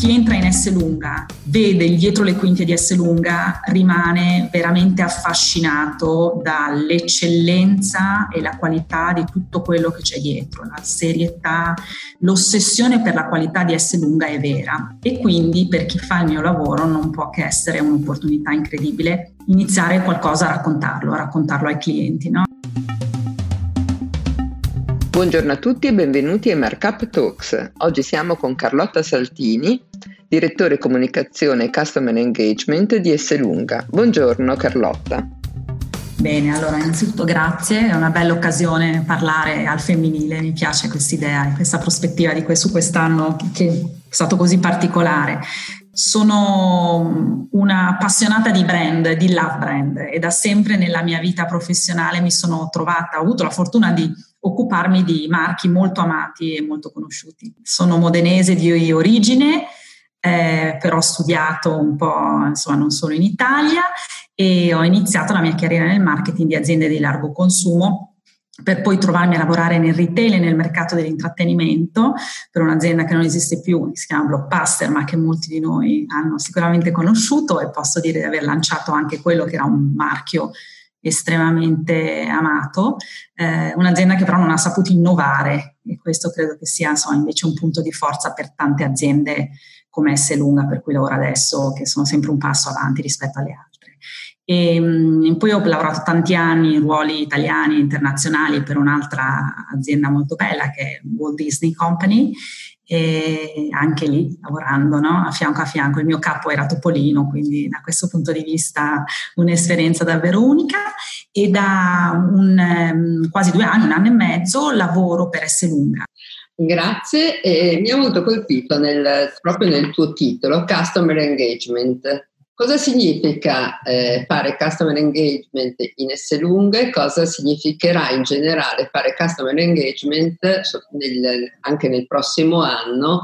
chi entra in S lunga vede dietro le quinte di S lunga rimane veramente affascinato dall'eccellenza e la qualità di tutto quello che c'è dietro, la serietà, l'ossessione per la qualità di S lunga è vera e quindi per chi fa il mio lavoro non può che essere un'opportunità incredibile iniziare qualcosa a raccontarlo, a raccontarlo ai clienti. No? Buongiorno a tutti e benvenuti ai Markup Talks. Oggi siamo con Carlotta Saltini, direttore comunicazione e customer engagement di Esselunga. Buongiorno Carlotta. Bene, allora innanzitutto grazie, è una bella occasione parlare al femminile, mi piace questa idea e questa prospettiva di questo, quest'anno che è stato così particolare. Sono una appassionata di brand, di love brand e da sempre nella mia vita professionale mi sono trovata, ho avuto la fortuna di occuparmi di marchi molto amati e molto conosciuti. Sono modenese di origine, eh, però ho studiato un po', insomma, non solo in Italia e ho iniziato la mia carriera nel marketing di aziende di largo consumo per poi trovarmi a lavorare nel retail e nel mercato dell'intrattenimento per un'azienda che non esiste più, si chiama Blockbuster, ma che molti di noi hanno sicuramente conosciuto e posso dire di aver lanciato anche quello che era un marchio estremamente amato, eh, un'azienda che però non ha saputo innovare e questo credo che sia insomma, invece un punto di forza per tante aziende come S Lunga, per cui lavoro adesso, che sono sempre un passo avanti rispetto alle altre. E, e poi ho lavorato tanti anni in ruoli italiani e internazionali per un'altra azienda molto bella che è Walt Disney Company e anche lì lavorando no? a fianco a fianco. Il mio capo era Topolino, quindi da questo punto di vista un'esperienza davvero unica e da un, um, quasi due anni, un anno e mezzo, lavoro per S Lunga. Grazie, e mi ha molto colpito nel, proprio nel tuo titolo, Customer Engagement. Cosa significa eh, fare customer engagement in S lunghe? Cosa significherà in generale fare customer engagement nel, anche nel prossimo anno,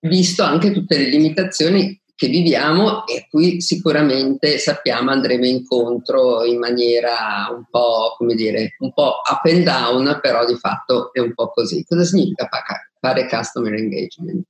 visto anche tutte le limitazioni che viviamo e a cui sicuramente sappiamo andremo incontro in maniera un po', come dire, un po' up and down, però di fatto è un po' così. Cosa significa fare customer engagement?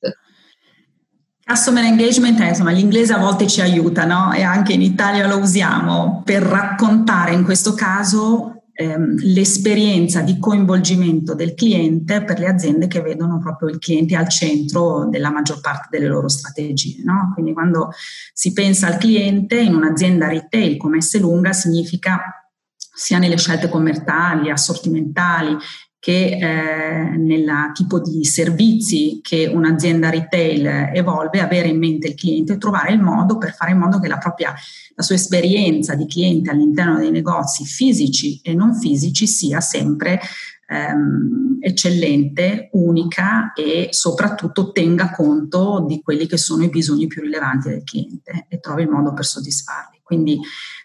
Customer engagement è insomma l'inglese a volte ci aiuta, no? E anche in Italia lo usiamo per raccontare in questo caso ehm, l'esperienza di coinvolgimento del cliente per le aziende che vedono proprio il cliente al centro della maggior parte delle loro strategie. No? Quindi quando si pensa al cliente in un'azienda retail come S lunga significa sia nelle scelte commerciali, assortimentali, che eh, nel tipo di servizi che un'azienda retail evolve, avere in mente il cliente e trovare il modo per fare in modo che la propria la sua esperienza di cliente all'interno dei negozi fisici e non fisici sia sempre ehm, eccellente, unica e soprattutto tenga conto di quelli che sono i bisogni più rilevanti del cliente e trovi il modo per soddisfarli. Quindi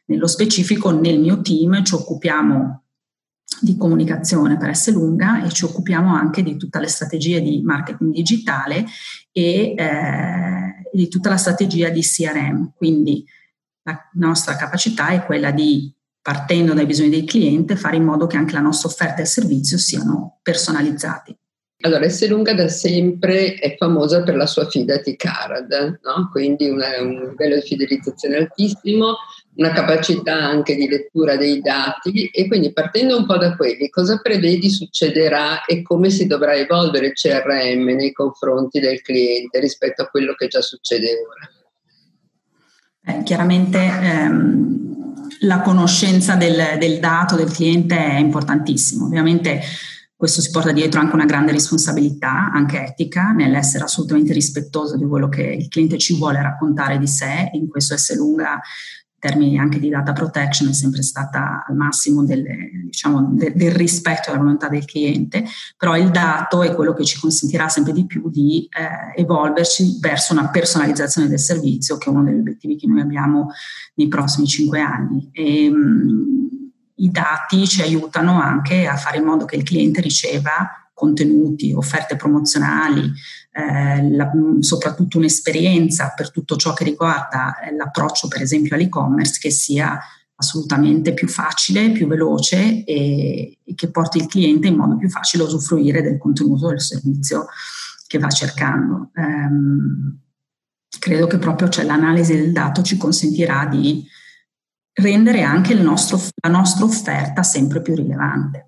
nello specifico nel mio team ci occupiamo di comunicazione per S lunga e ci occupiamo anche di tutte le strategie di marketing digitale e eh, di tutta la strategia di CRM. Quindi la nostra capacità è quella di, partendo dai bisogni del cliente, fare in modo che anche la nostra offerta e il servizio siano personalizzati. Allora, Esselunga da sempre è famosa per la sua fidati card, no? quindi una, un livello di fidelizzazione altissimo, una capacità anche di lettura dei dati e quindi partendo un po' da quelli, cosa prevedi succederà e come si dovrà evolvere il CRM nei confronti del cliente rispetto a quello che già succede ora? Eh, chiaramente ehm, la conoscenza del, del dato del cliente è importantissimo, ovviamente questo si porta dietro anche una grande responsabilità, anche etica, nell'essere assolutamente rispettoso di quello che il cliente ci vuole raccontare di sé. In questo S lunga termini anche di data protection è sempre stata al massimo delle, diciamo, de, del rispetto alla volontà del cliente, però il dato è quello che ci consentirà sempre di più di eh, evolverci verso una personalizzazione del servizio, che è uno degli obiettivi che noi abbiamo nei prossimi cinque anni. E, mh, mm, I dati ci aiutano anche a fare in modo che il cliente riceva contenuti, offerte promozionali, eh, la, soprattutto un'esperienza per tutto ciò che riguarda eh, l'approccio per esempio all'e-commerce che sia assolutamente più facile, più veloce e, e che porti il cliente in modo più facile a usufruire del contenuto del servizio che va cercando. Um, credo che proprio cioè, l'analisi del dato ci consentirà di rendere anche nostro, la nostra offerta sempre più rilevante.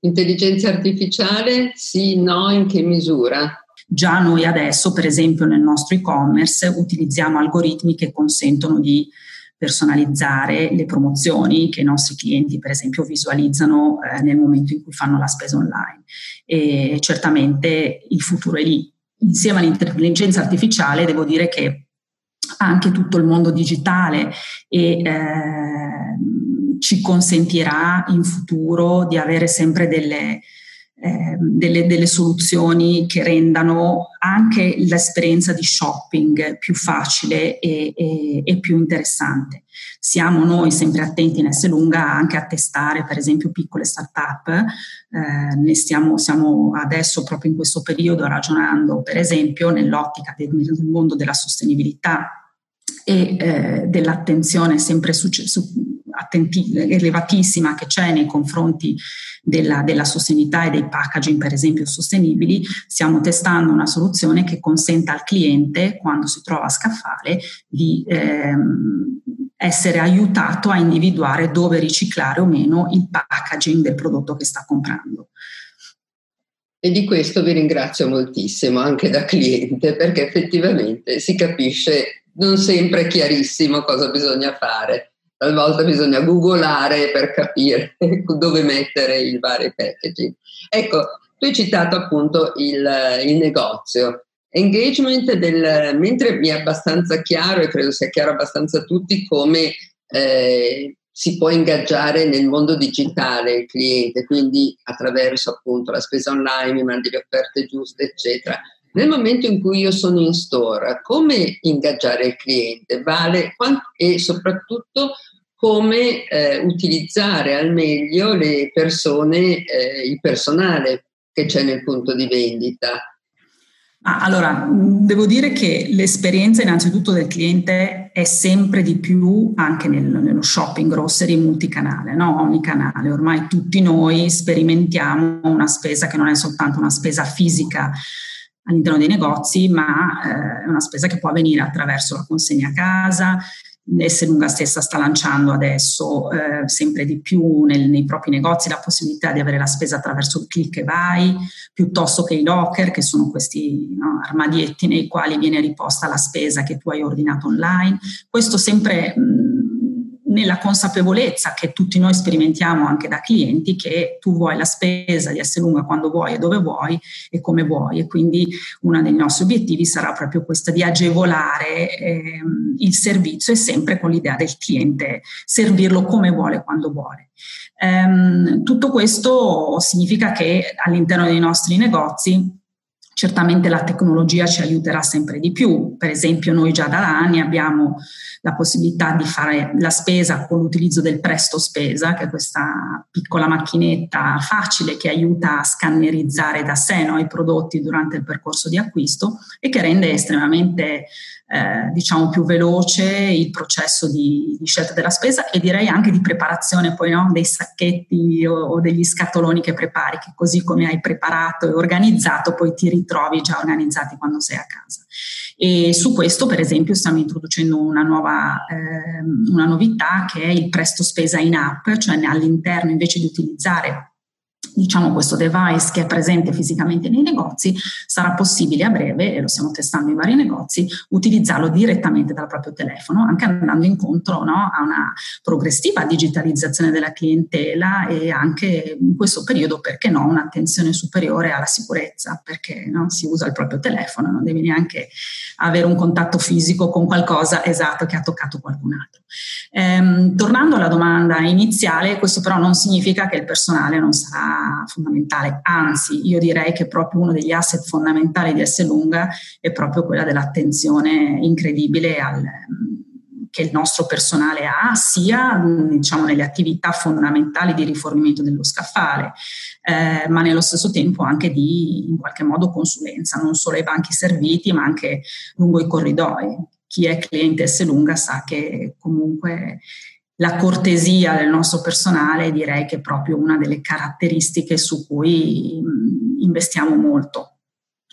Intelligenza artificiale, sì, no, in che misura? Già noi adesso, per esempio nel nostro e-commerce, utilizziamo algoritmi che consentono di personalizzare le promozioni che i nostri clienti, per esempio, visualizzano eh, nel momento in cui fanno la spesa online. E certamente il futuro è lì. Insieme all'intelligenza artificiale devo dire che anche tutto il mondo digitale e eh, ci consentirà in futuro di avere sempre delle, eh, delle, delle, soluzioni che rendano anche l'esperienza di shopping più facile e, e, e, più interessante. Siamo noi sempre attenti in S lunga anche a testare per esempio piccole start-up, eh, ne stiamo, stiamo adesso proprio in questo periodo ragionando per esempio nell'ottica del, del mondo della sostenibilità e eh, dell'attenzione sempre su, attenti, elevatissima che c'è nei confronti della, della, sostenibilità e dei packaging, per esempio, sostenibili, stiamo testando una soluzione che consenta al cliente, quando si trova a scaffale, di ehm, essere aiutato a individuare dove riciclare o meno il packaging del prodotto che sta comprando. E di questo vi ringrazio moltissimo anche da cliente perché effettivamente si capisce non sempre chiarissimo cosa bisogna fare. Talvolta bisogna googolare per capire dove mettere i vari packaging. Ecco, tu hai citato appunto il, il negozio. Engagement del, mentre mi è abbastanza chiaro e credo sia chiaro abbastanza a tutti come eh, si può ingaggiare nel mondo digitale il cliente, quindi attraverso appunto la spesa online, mi mandi le offerte giuste, eccetera. Nel momento in cui io sono in store, come ingaggiare il cliente? Vale e soprattutto come eh, utilizzare al meglio le persone, eh, il personale che c'è nel punto di vendita. allora, devo dire che l'esperienza innanzitutto del cliente è sempre di più anche nel, nello shopping grocery multicanale, no? ogni canale. Ormai tutti noi sperimentiamo una spesa che non è soltanto una spesa fisica all'interno dei negozi, ma eh, è una spesa che può avvenire attraverso la consegna a casa. S. Lunga stessa sta lanciando adesso eh, sempre di più nel, nei propri negozi la possibilità di avere la spesa attraverso il click e vai, piuttosto che i locker, che sono questi no, armadietti nei quali viene riposta la spesa che tu hai ordinato online. Questo sempre mh, nella consapevolezza che tutti noi sperimentiamo anche da clienti che tu vuoi la spesa di essere lunga quando vuoi e dove vuoi e come vuoi e quindi uno dei nostri obiettivi sarà proprio questo di agevolare eh, il servizio e sempre con l'idea del cliente servirlo come vuole quando vuole. Um, tutto questo significa che all'interno dei nostri negozi Certamente la tecnologia ci aiuterà sempre di più, per esempio noi già da anni abbiamo la possibilità di fare la spesa con l'utilizzo del Presto Spesa, che è questa piccola macchinetta facile che aiuta a scannerizzare da sé no, i prodotti durante il percorso di acquisto e che rende estremamente eh, diciamo più veloce il processo di, di, scelta della spesa e direi anche di preparazione poi no, dei sacchetti o, o, degli scatoloni che prepari, che così come hai preparato e organizzato poi ti ritrovi già organizzati quando sei a casa. E su questo, per esempio, stiamo introducendo una nuova eh, una novità che è il presto spesa in app, cioè all'interno invece di utilizzare diciamo questo device che è presente fisicamente nei negozi, sarà possibile a breve, e lo stiamo testando in vari negozi, utilizzarlo direttamente dal proprio telefono, anche andando incontro no, a una progressiva digitalizzazione della clientela e anche in questo periodo, perché no, un'attenzione superiore alla sicurezza, perché no, si usa il proprio telefono, non devi neanche avere un contatto fisico con qualcosa esatto che ha toccato qualcun altro. Ehm, tornando alla domanda iniziale, questo però non significa che il personale non sarà fondamentale, anzi io direi che proprio uno degli asset fondamentali di S lunga è proprio quella dell'attenzione incredibile al, che il nostro personale ha, sia diciamo, nelle attività fondamentali di rifornimento dello scaffale, eh, ma nello stesso tempo anche di in qualche modo consulenza, non solo ai banchi serviti, ma anche lungo i corridoi. Chi è cliente S lunga sa che comunque la cortesia del nostro personale direi che è proprio una delle caratteristiche su cui investiamo molto.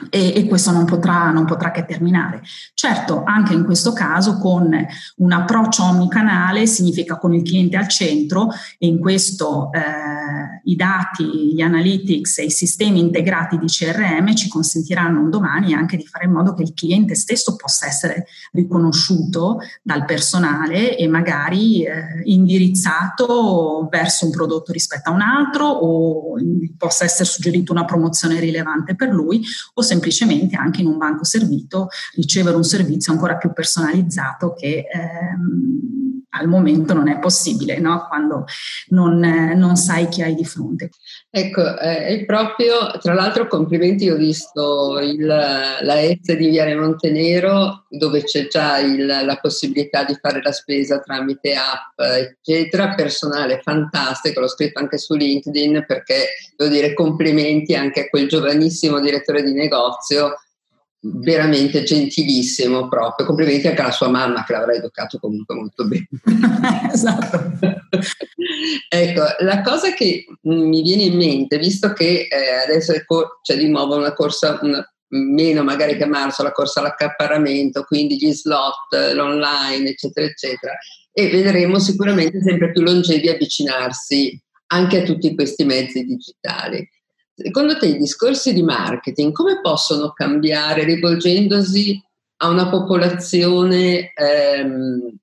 E, e, questo non potrà, non potrà, che terminare. Certo, anche in questo caso con un approccio omnicanale significa con il cliente al centro e in questo eh, i dati, gli analytics e i sistemi integrati di CRM ci consentiranno un domani anche di fare in modo che il cliente stesso possa essere riconosciuto dal personale e magari eh, indirizzato verso un prodotto rispetto a un altro o possa essere suggerito una promozione rilevante per lui o semplicemente anche in un banco servito ricevere un servizio ancora più personalizzato che ehm, al momento non è possibile no? quando non, eh, non, sai chi hai di fronte. Ecco, eh, è proprio, tra l'altro complimenti, ho visto il, la EZ di Viale Montenero dove c'è già il, la possibilità di fare la spesa tramite app, eccetera, personale fantastico, l'ho scritto anche su LinkedIn perché devo dire complimenti anche a quel giovanissimo direttore di negozio veramente gentilissimo proprio. Complimenti anche alla sua mamma che l'avrà educato comunque molto bene. esatto. ecco, la cosa che mi viene in mente, visto che eh, adesso c'è di nuovo una corsa, una, meno magari che a marzo, la corsa all'accaparramento, quindi gli slot, l'online, eccetera, eccetera, e vedremo sicuramente sempre più longevi avvicinarsi anche a tutti questi mezzi digitali. Secondo te i discorsi di marketing come possono cambiare rivolgendosi a una popolazione ehm,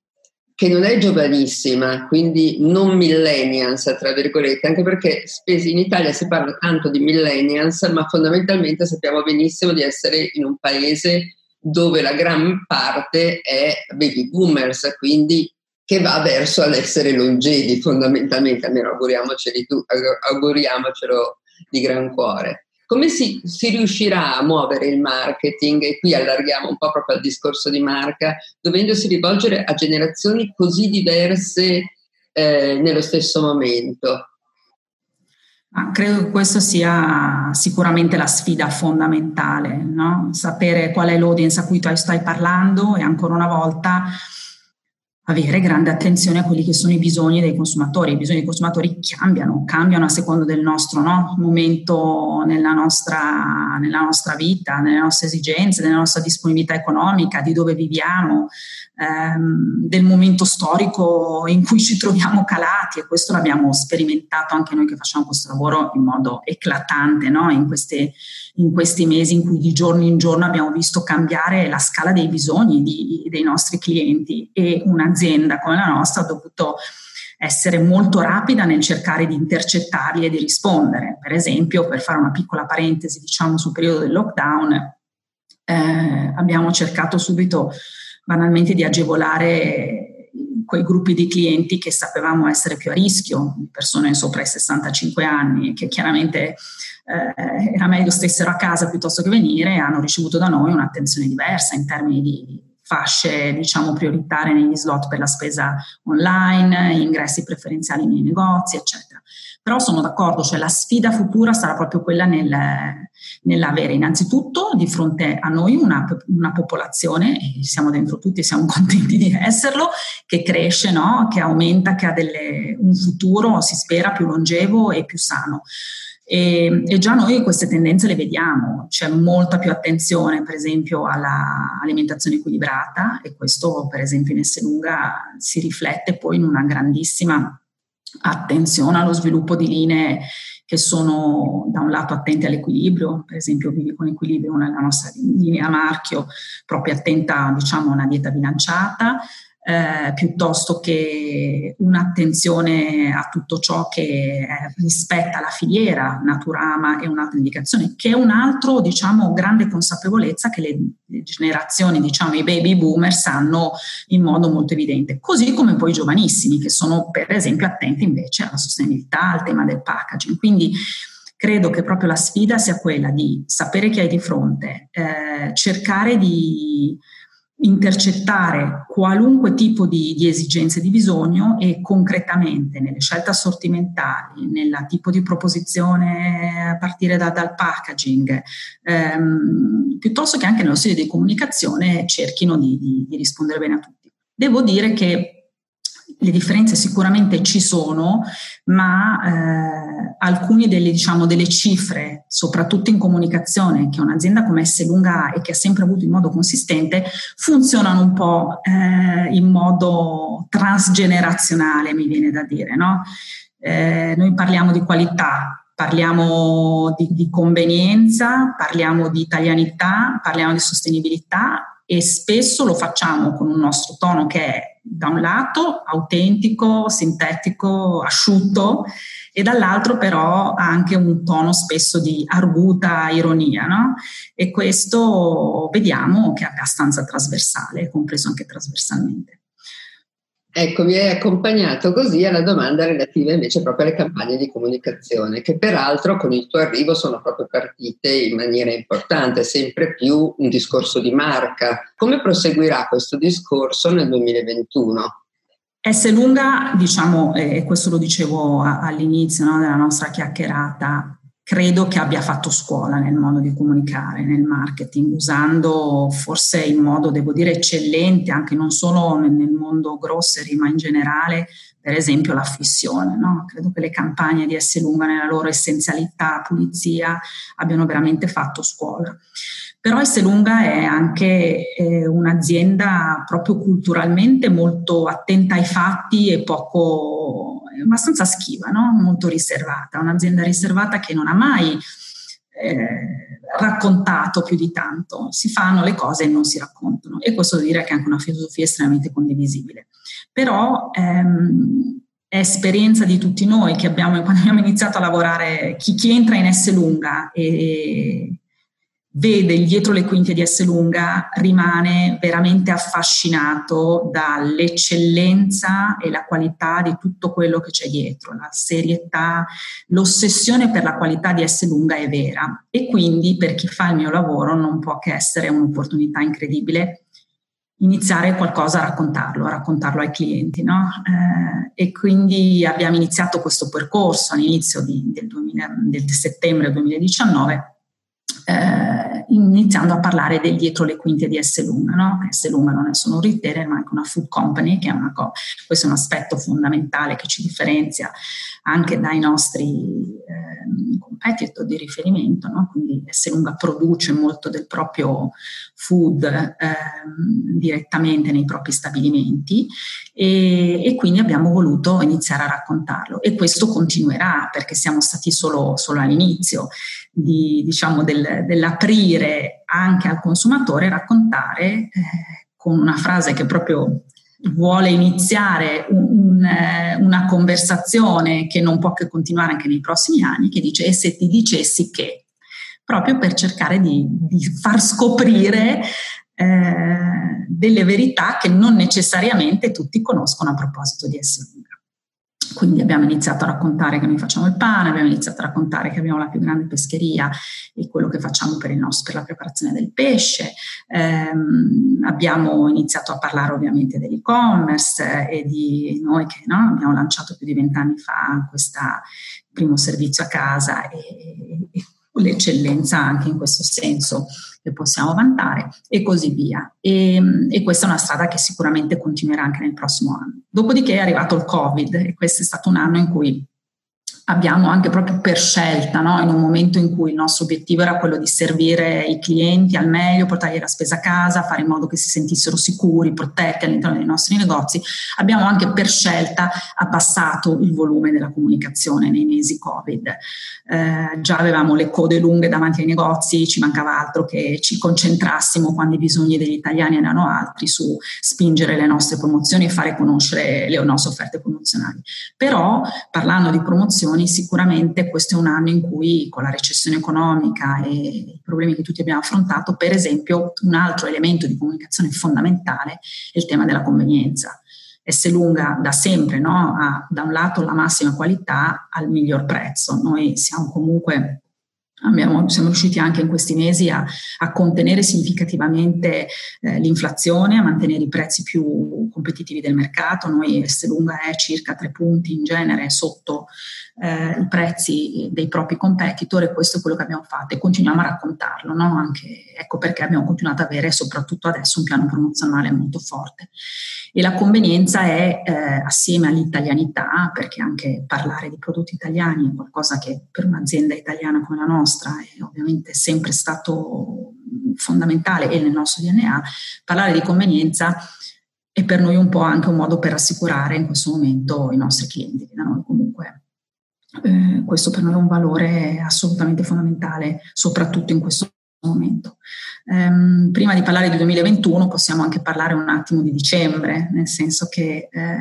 che non è giovanissima, quindi non millennials, tra virgolette, anche perché in Italia si parla tanto di millennials, ma fondamentalmente sappiamo benissimo di essere in un paese dove la gran parte è baby boomers, quindi che va verso l'essere longevi fondamentalmente, almeno auguriamocelo, auguriamocelo di gran cuore. Come si, si, riuscirà a muovere il marketing, e qui allarghiamo un po' proprio al discorso di marca, dovendosi rivolgere a generazioni così diverse eh, nello stesso momento? Ah, credo che questa sia sicuramente la sfida fondamentale, no? sapere qual è l'audience a cui tu stai parlando e ancora una volta avere grande attenzione a quelli che sono i bisogni dei consumatori. I bisogni dei consumatori cambiano, cambiano a seconda del nostro no? momento nella nostra, nella nostra, vita, nelle nostre esigenze, nella nostra disponibilità economica, di dove viviamo, ehm, del momento storico in cui ci troviamo calati e questo l'abbiamo sperimentato anche noi che facciamo questo lavoro in modo eclatante no? in queste in questi mesi in cui di giorno in giorno abbiamo visto cambiare la scala dei bisogni di, dei nostri clienti e un'azienda come la nostra ha dovuto essere molto rapida nel cercare di intercettarli e di rispondere. Per esempio, per fare una piccola parentesi, diciamo sul periodo del lockdown, eh, abbiamo cercato subito banalmente di agevolare quei gruppi di clienti che sapevamo essere più a rischio, persone sopra i 65 anni, che chiaramente eh, era meglio stessero a casa piuttosto che venire, hanno ricevuto da noi un'attenzione diversa in termini di fasce diciamo prioritarie negli slot per la spesa online, ingressi preferenziali nei negozi, eccetera. Però sono d'accordo, cioè la sfida futura sarà proprio quella nel, nell'avere innanzitutto di fronte a noi una, una, popolazione, e siamo dentro tutti e siamo contenti di esserlo, che cresce, no? che aumenta, che ha delle, un futuro, si spera, più longevo e più sano. E, e, già noi queste tendenze le vediamo, c'è molta più attenzione per esempio all'alimentazione equilibrata e questo per esempio in Esselunga si riflette poi in una grandissima attenzione allo sviluppo di linee che sono da un lato attente all'equilibrio, per esempio Vivi con Equilibrio, la nostra linea marchio, proprio attenta diciamo, a una dieta bilanciata, eh, piuttosto che un'attenzione a tutto ciò che eh, rispetta la filiera Naturama è un'altra indicazione, che è un altro, diciamo, grande consapevolezza che le, le generazioni, diciamo, i baby boomers hanno in modo molto evidente, così come poi i giovanissimi che sono per esempio attenti invece alla sostenibilità, al tema del packaging. Quindi credo che proprio la sfida sia quella di sapere chi hai di fronte, eh, cercare di intercettare qualunque tipo di, di, esigenze di bisogno e concretamente nelle scelte assortimentali, nel tipo di proposizione a partire da, dal packaging, ehm, piuttosto che anche nello stile di comunicazione cerchino di, di, di rispondere bene a tutti. Devo dire che le differenze sicuramente ci sono, ma eh, alcune delle, diciamo, delle, cifre, soprattutto in comunicazione, che un'azienda come S Lunga ha e che ha sempre avuto in modo consistente, funzionano un po' eh, in modo transgenerazionale, mi viene da dire. No? Eh, noi parliamo di qualità, parliamo di, di convenienza, parliamo di italianità, parliamo di sostenibilità e spesso lo facciamo con un nostro tono che è da un lato autentico, sintetico, asciutto e dall'altro però ha anche un tono spesso di arguta ironia, no? E questo vediamo che è abbastanza trasversale, compreso anche trasversalmente. Ecco, mi hai accompagnato così alla domanda relativa invece proprio alle campagne di comunicazione, che peraltro con il tuo arrivo sono proprio partite in maniera importante, sempre più un discorso di marca. Come proseguirà questo discorso nel 2021? S lunga, diciamo, e questo lo dicevo all'inizio no, della nostra chiacchierata, credo che abbia fatto scuola nel modo di comunicare, nel marketing, usando forse in modo, devo dire, eccellente, anche non solo nel mondo grocery, ma in generale, per esempio, la fissione. No? Credo che le campagne di S. Lunga nella loro essenzialità, pulizia, abbiano veramente fatto scuola. Però S. Lunga è anche eh, un'azienda proprio culturalmente molto attenta ai fatti e poco abbastanza schiva, no? molto riservata, un'azienda riservata che non ha mai eh, raccontato più di tanto, si fanno le cose e non si raccontano e questo vuol dire che è anche una filosofia estremamente condivisibile. Però ehm, è esperienza di tutti noi che abbiamo, quando abbiamo iniziato a lavorare, chi, chi entra in S lunga e, vede dietro le quinte di S lunga rimane veramente affascinato dall'eccellenza e la qualità di tutto quello che c'è dietro, la serietà, l'ossessione per la qualità di S lunga è vera e quindi per chi fa il mio lavoro non può che essere un'opportunità incredibile iniziare qualcosa a raccontarlo, a raccontarlo ai clienti. No? Eh, e quindi abbiamo iniziato questo percorso all'inizio di, del, 2000, del settembre 2019 eh, iniziando a parlare del dietro le quinte di S. Lunga. No? S. Lunga non è solo un retailer, ma anche una food company, che è una co- questo è un aspetto fondamentale che ci differenzia anche dai nostri competitor di riferimento. No? Quindi S. Lunga produce molto del proprio food eh, direttamente nei propri stabilimenti e, e, quindi abbiamo voluto iniziare a raccontarlo e questo continuerà perché siamo stati solo, solo all'inizio di, diciamo, del, dell'aprire anche al consumatore raccontare eh, con una frase che proprio vuole iniziare un, un, eh, una conversazione che non può che continuare anche nei prossimi anni, che dice e se ti dicessi che, proprio per cercare di, di far scoprire eh, delle verità che non necessariamente tutti conoscono a proposito di essere lunga. Quindi abbiamo iniziato a raccontare che noi facciamo il pane, abbiamo iniziato a raccontare che abbiamo la più grande pescheria e quello che facciamo per, nostro, per la preparazione del pesce. Eh, abbiamo iniziato a parlare ovviamente dell'e-commerce e di noi che no, abbiamo lanciato più di vent'anni fa questo primo servizio a casa e, e l'eccellenza anche in questo senso che possiamo vantare e così via. E, e, questa è una strada che sicuramente continuerà anche nel prossimo anno. Dopodiché è arrivato il Covid e questo è stato un anno in cui abbiamo anche proprio per scelta, no? in un momento in cui il nostro obiettivo era quello di servire i clienti al meglio, portargli la spesa a casa, fare in modo che si sentissero sicuri, protetti all'interno dei nostri negozi, abbiamo anche per scelta abbassato il volume della comunicazione nei mesi Covid. Eh, già avevamo le code lunghe davanti ai negozi, ci mancava altro che ci concentrassimo quando i bisogni degli italiani erano altri su spingere le nostre promozioni e fare conoscere le nostre offerte promozionali. Però parlando di promozioni, situazioni, sicuramente questo è un anno in cui con la recessione economica e i problemi che tutti abbiamo affrontato, per esempio, un altro elemento di comunicazione fondamentale è il tema della convenienza. S lunga da sempre no? ha da un lato la massima qualità al miglior prezzo. Noi siamo comunque Abbiamo, siamo riusciti anche in questi mesi a, a contenere significativamente eh, l'inflazione, a mantenere i prezzi più competitivi del mercato. Noi Estelunga è circa tre punti in genere sotto eh, i prezzi dei propri competitor e questo è quello che abbiamo fatto e continuiamo a raccontarlo. No? Anche, ecco perché abbiamo continuato ad avere soprattutto adesso un piano promozionale molto forte. E la convenienza è eh, assieme all'italianità, perché anche parlare di prodotti italiani è qualcosa che per un'azienda italiana come la nostra è ovviamente sempre stato fondamentale e nel nostro DNA, parlare di convenienza è per noi un po' anche un modo per assicurare in questo momento i nostri clienti, da noi comunque. Eh, questo per noi è un valore assolutamente fondamentale, soprattutto in questo momento. Um, prima di parlare di 2021 possiamo anche parlare un attimo di dicembre, nel senso che eh,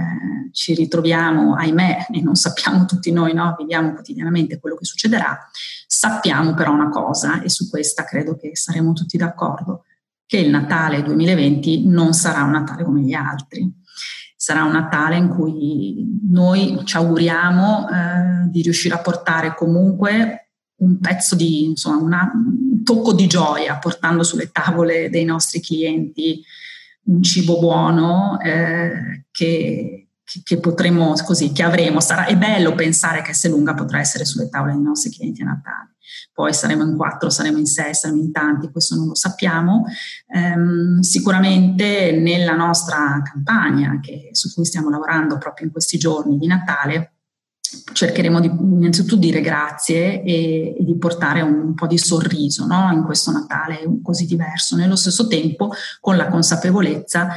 ci ritroviamo, ahimè, e non sappiamo tutti noi, no? viviamo quotidianamente quello che succederà, sappiamo però una cosa, e su questa credo che saremo tutti d'accordo, che il Natale 2020 non sarà un Natale come gli altri sarà un Natale in cui noi ci auguriamo eh, di riuscire a portare comunque un pezzo di, insomma, una, tocco di gioia portando sulle tavole dei nostri clienti un cibo buono eh, che, che, potremo così, che avremo. Sarà, è bello pensare che Selunga potrà essere sulle tavole dei nostri clienti a Natale poi saremo in quattro, saremo in sei, saremo in tanti, questo non lo sappiamo. Ehm, sicuramente nella nostra campagna, che, su cui stiamo lavorando proprio in questi giorni di Natale, cercheremo di, innanzitutto di dire grazie e, e di portare un, un, po' di sorriso no? in questo Natale così diverso, nello stesso tempo con la consapevolezza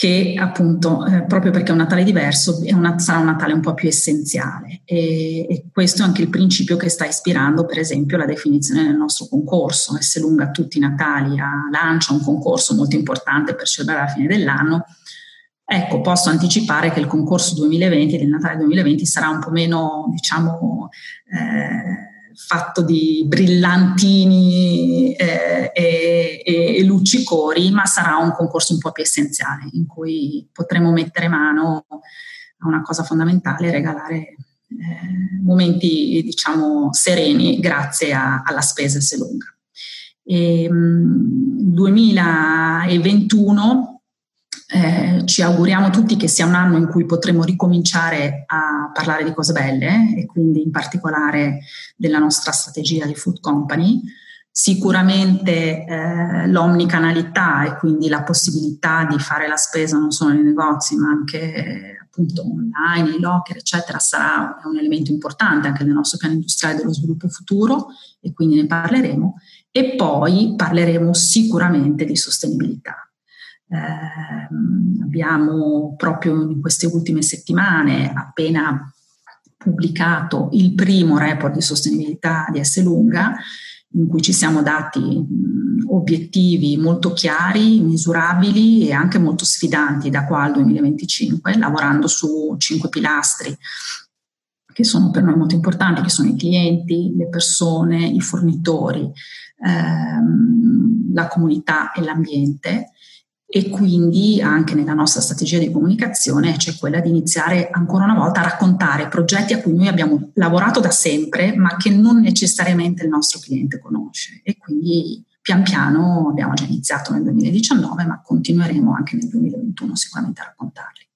che appunto eh, proprio perché è un Natale diverso una, sarà un Natale un po' più essenziale e, e, questo è anche il principio che sta ispirando per esempio la definizione del nostro concorso. S lunga tutti i Natali a, lancia un concorso molto importante per celebrare la fine dell'anno. Ecco, posso anticipare che il concorso 2020 del Natale 2020 sarà un po' meno, diciamo, eh, fatto di brillantini eh, e, e, luccicori, ma sarà un concorso un po' più essenziale in cui potremo mettere mano a una cosa fondamentale, regalare eh, momenti diciamo sereni grazie a, alla spesa se lunga. E, mh, 2021 eh, ci auguriamo tutti che sia un anno in cui potremo ricominciare a parlare di cose belle e quindi in particolare della nostra strategia di Food Company. Sicuramente eh, l'omnicanalità e quindi la possibilità di fare la spesa non solo nei negozi ma anche appunto online, i locker eccetera sarà un elemento importante anche nel nostro piano industriale dello sviluppo futuro e quindi ne parleremo e poi parleremo sicuramente di sostenibilità eh, abbiamo proprio in queste ultime settimane appena pubblicato il primo report di sostenibilità di S. Lunga, in cui ci siamo dati mh, obiettivi molto chiari, misurabili e anche molto sfidanti da qua al 2025, lavorando su cinque pilastri che sono per noi molto importanti, che sono i clienti, le persone, i fornitori, ehm, la comunità e l'ambiente e quindi anche nella nostra strategia di comunicazione c'è quella di iniziare ancora una volta a raccontare progetti a cui noi abbiamo lavorato da sempre ma che non necessariamente il nostro cliente conosce e quindi pian piano abbiamo già iniziato nel 2019 ma continueremo anche nel 2021 sicuramente a raccontarli.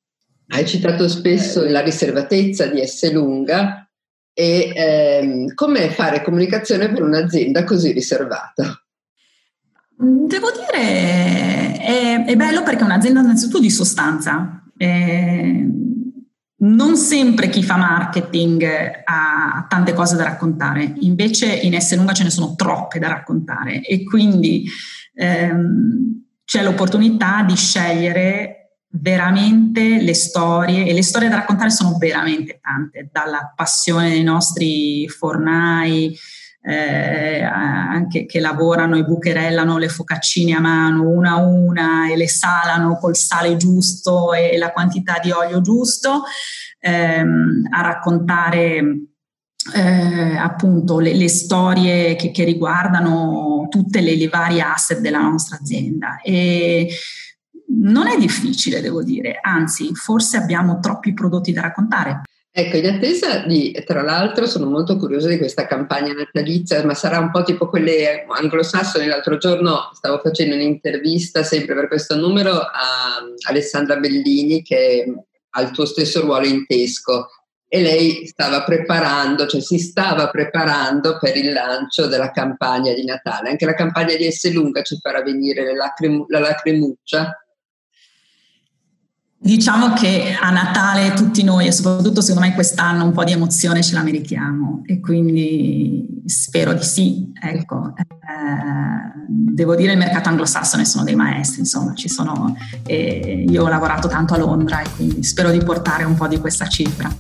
Hai citato spesso la riservatezza di S. Lunga e ehm, come fare comunicazione per un'azienda così riservata? Devo dire, è, è bello perché è un'azienda innanzitutto di sostanza. Eh, non sempre chi fa marketing ha tante cose da raccontare, invece in S lunga ce ne sono troppe da raccontare. E quindi ehm, c'è l'opportunità di scegliere veramente le storie. E le storie da raccontare sono veramente tante, dalla passione dei nostri fornai, eh, anche che lavorano e bucherellano le focaccine a mano una a una e le salano col sale giusto e la quantità di olio giusto, ehm, a raccontare eh, appunto le, le storie che, che, riguardano tutte le, le varie asset della nostra azienda. E, non è difficile, devo dire, anzi, forse abbiamo troppi prodotti da raccontare. Ecco, in attesa di, tra l'altro, sono molto curiosa di questa campagna natalizia, ma sarà un po' tipo quelle anglosassoni. L'altro giorno stavo facendo un'intervista sempre per questo numero a Alessandra Bellini, che ha il tuo stesso ruolo in Tesco, e lei stava preparando, cioè si stava preparando per il lancio della campagna di Natale. Anche la campagna di Esselunga ci farà venire lacrim- la lacrimuccia Diciamo che a Natale tutti noi, e soprattutto secondo me quest'anno, un po' di emozione ce la meritiamo e quindi spero di sì. Ecco. Eh, devo dire il mercato anglosassone sono dei maestri, insomma, ci sono, eh, io ho lavorato tanto a Londra e quindi spero di portare un po' di questa cifra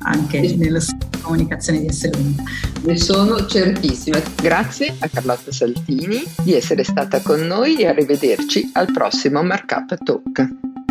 anche nella comunicazione di essere unita. Ne sono certissima. Grazie a Carlotta Saltini di essere stata con noi e arrivederci al prossimo Markup Talk.